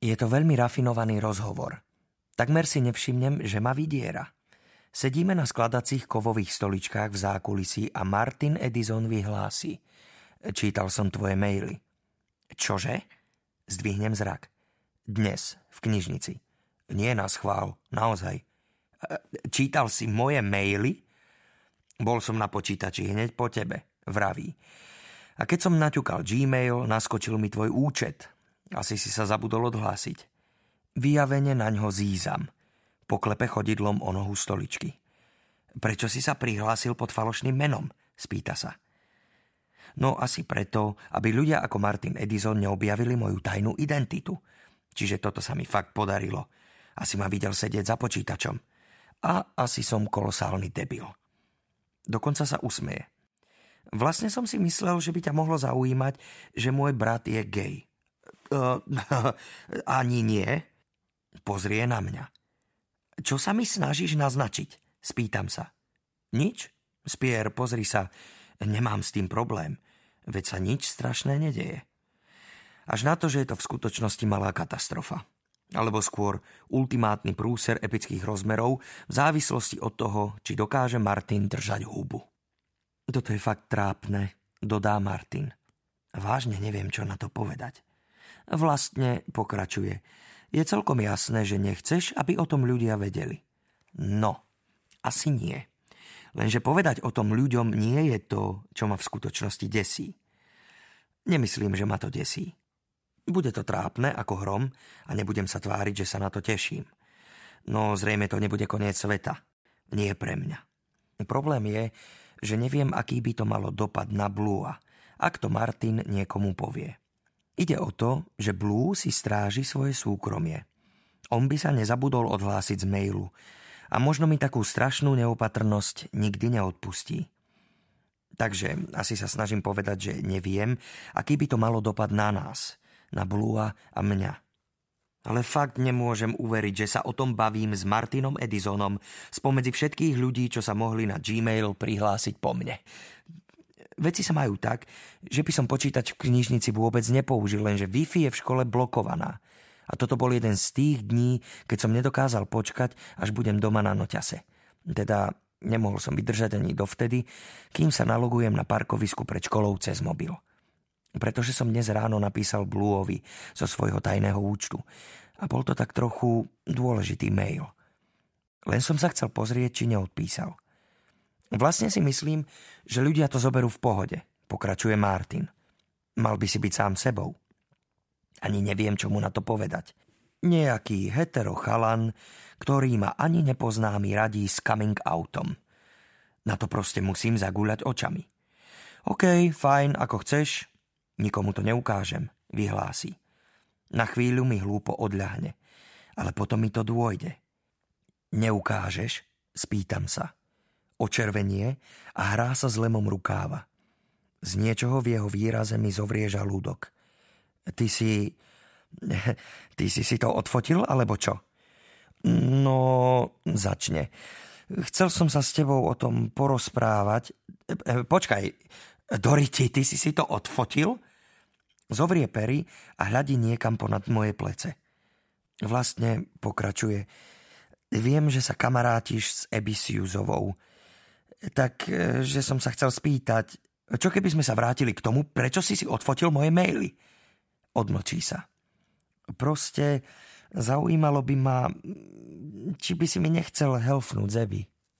Je to veľmi rafinovaný rozhovor. Takmer si nevšimnem, že ma vydiera. Sedíme na skladacích kovových stoličkách v zákulisí a Martin Edison vyhlási. Čítal som tvoje maily. Čože? Zdvihnem zrak. Dnes, v knižnici. Nie na schvál, naozaj. Čítal si moje maily? Bol som na počítači hneď po tebe, vraví. A keď som naťukal Gmail, naskočil mi tvoj účet. Asi si sa zabudol odhlásiť. Vyjavene na ňo zízam. Poklepe chodidlom o nohu stoličky. Prečo si sa prihlásil pod falošným menom? Spýta sa. No asi preto, aby ľudia ako Martin Edison neobjavili moju tajnú identitu. Čiže toto sa mi fakt podarilo. Asi ma videl sedieť za počítačom. A asi som kolosálny debil. Dokonca sa usmeje. Vlastne som si myslel, že by ťa mohlo zaujímať, že môj brat je gay. Uh, ani nie, Pozrie na mňa. Čo sa mi snažíš naznačiť? Spýtam sa. Nič? Spier, pozri sa. Nemám s tým problém. Veď sa nič strašné nedeje. Až na to, že je to v skutočnosti malá katastrofa. Alebo skôr ultimátny prúser epických rozmerov v závislosti od toho, či dokáže Martin držať hubu. Toto je fakt trápne, dodá Martin. Vážne neviem, čo na to povedať. Vlastne pokračuje je celkom jasné, že nechceš, aby o tom ľudia vedeli. No, asi nie. Lenže povedať o tom ľuďom nie je to, čo ma v skutočnosti desí. Nemyslím, že ma to desí. Bude to trápne ako hrom a nebudem sa tváriť, že sa na to teším. No zrejme to nebude koniec sveta. Nie pre mňa. Problém je, že neviem, aký by to malo dopad na Blua, ak to Martin niekomu povie. Ide o to, že Blue si stráži svoje súkromie. On by sa nezabudol odhlásiť z mailu a možno mi takú strašnú neopatrnosť nikdy neodpustí. Takže asi sa snažím povedať, že neviem, aký by to malo dopad na nás, na Blua a mňa. Ale fakt nemôžem uveriť, že sa o tom bavím s Martinom Edisonom spomedzi všetkých ľudí, čo sa mohli na Gmail prihlásiť po mne. Veci sa majú tak, že by som počítač v knižnici vôbec nepoužil, lenže Wi-Fi je v škole blokovaná. A toto bol jeden z tých dní, keď som nedokázal počkať, až budem doma na noťase. Teda nemohol som vydržať ani dovtedy, kým sa nalogujem na parkovisku pred školou cez mobil. Pretože som dnes ráno napísal Blueovi zo svojho tajného účtu. A bol to tak trochu dôležitý mail. Len som sa chcel pozrieť, či neodpísal. Vlastne si myslím, že ľudia to zoberú v pohode, pokračuje Martin. Mal by si byť sám sebou. Ani neviem, čo mu na to povedať. Nejaký hetero chalan, ktorý ma ani nepoznámi radí s coming outom. Na to proste musím zagúľať očami. OK, fajn, ako chceš. Nikomu to neukážem, vyhlási. Na chvíľu mi hlúpo odľahne, ale potom mi to dôjde. Neukážeš? Spýtam sa očervenie a hrá sa s lemom rukáva. Z niečoho v jeho výraze mi zovrie žalúdok. Ty si... Ty si si to odfotil, alebo čo? No, začne. Chcel som sa s tebou o tom porozprávať. E, počkaj, Doriti, ty si si to odfotil? Zovrie pery a hľadí niekam ponad moje plece. Vlastne pokračuje. Viem, že sa kamarátiš s Ebisiuzovou tak e, že som sa chcel spýtať, čo keby sme sa vrátili k tomu, prečo si si odfotil moje maily? Odmlčí sa. Proste zaujímalo by ma, či by si mi nechcel helfnúť Zebi.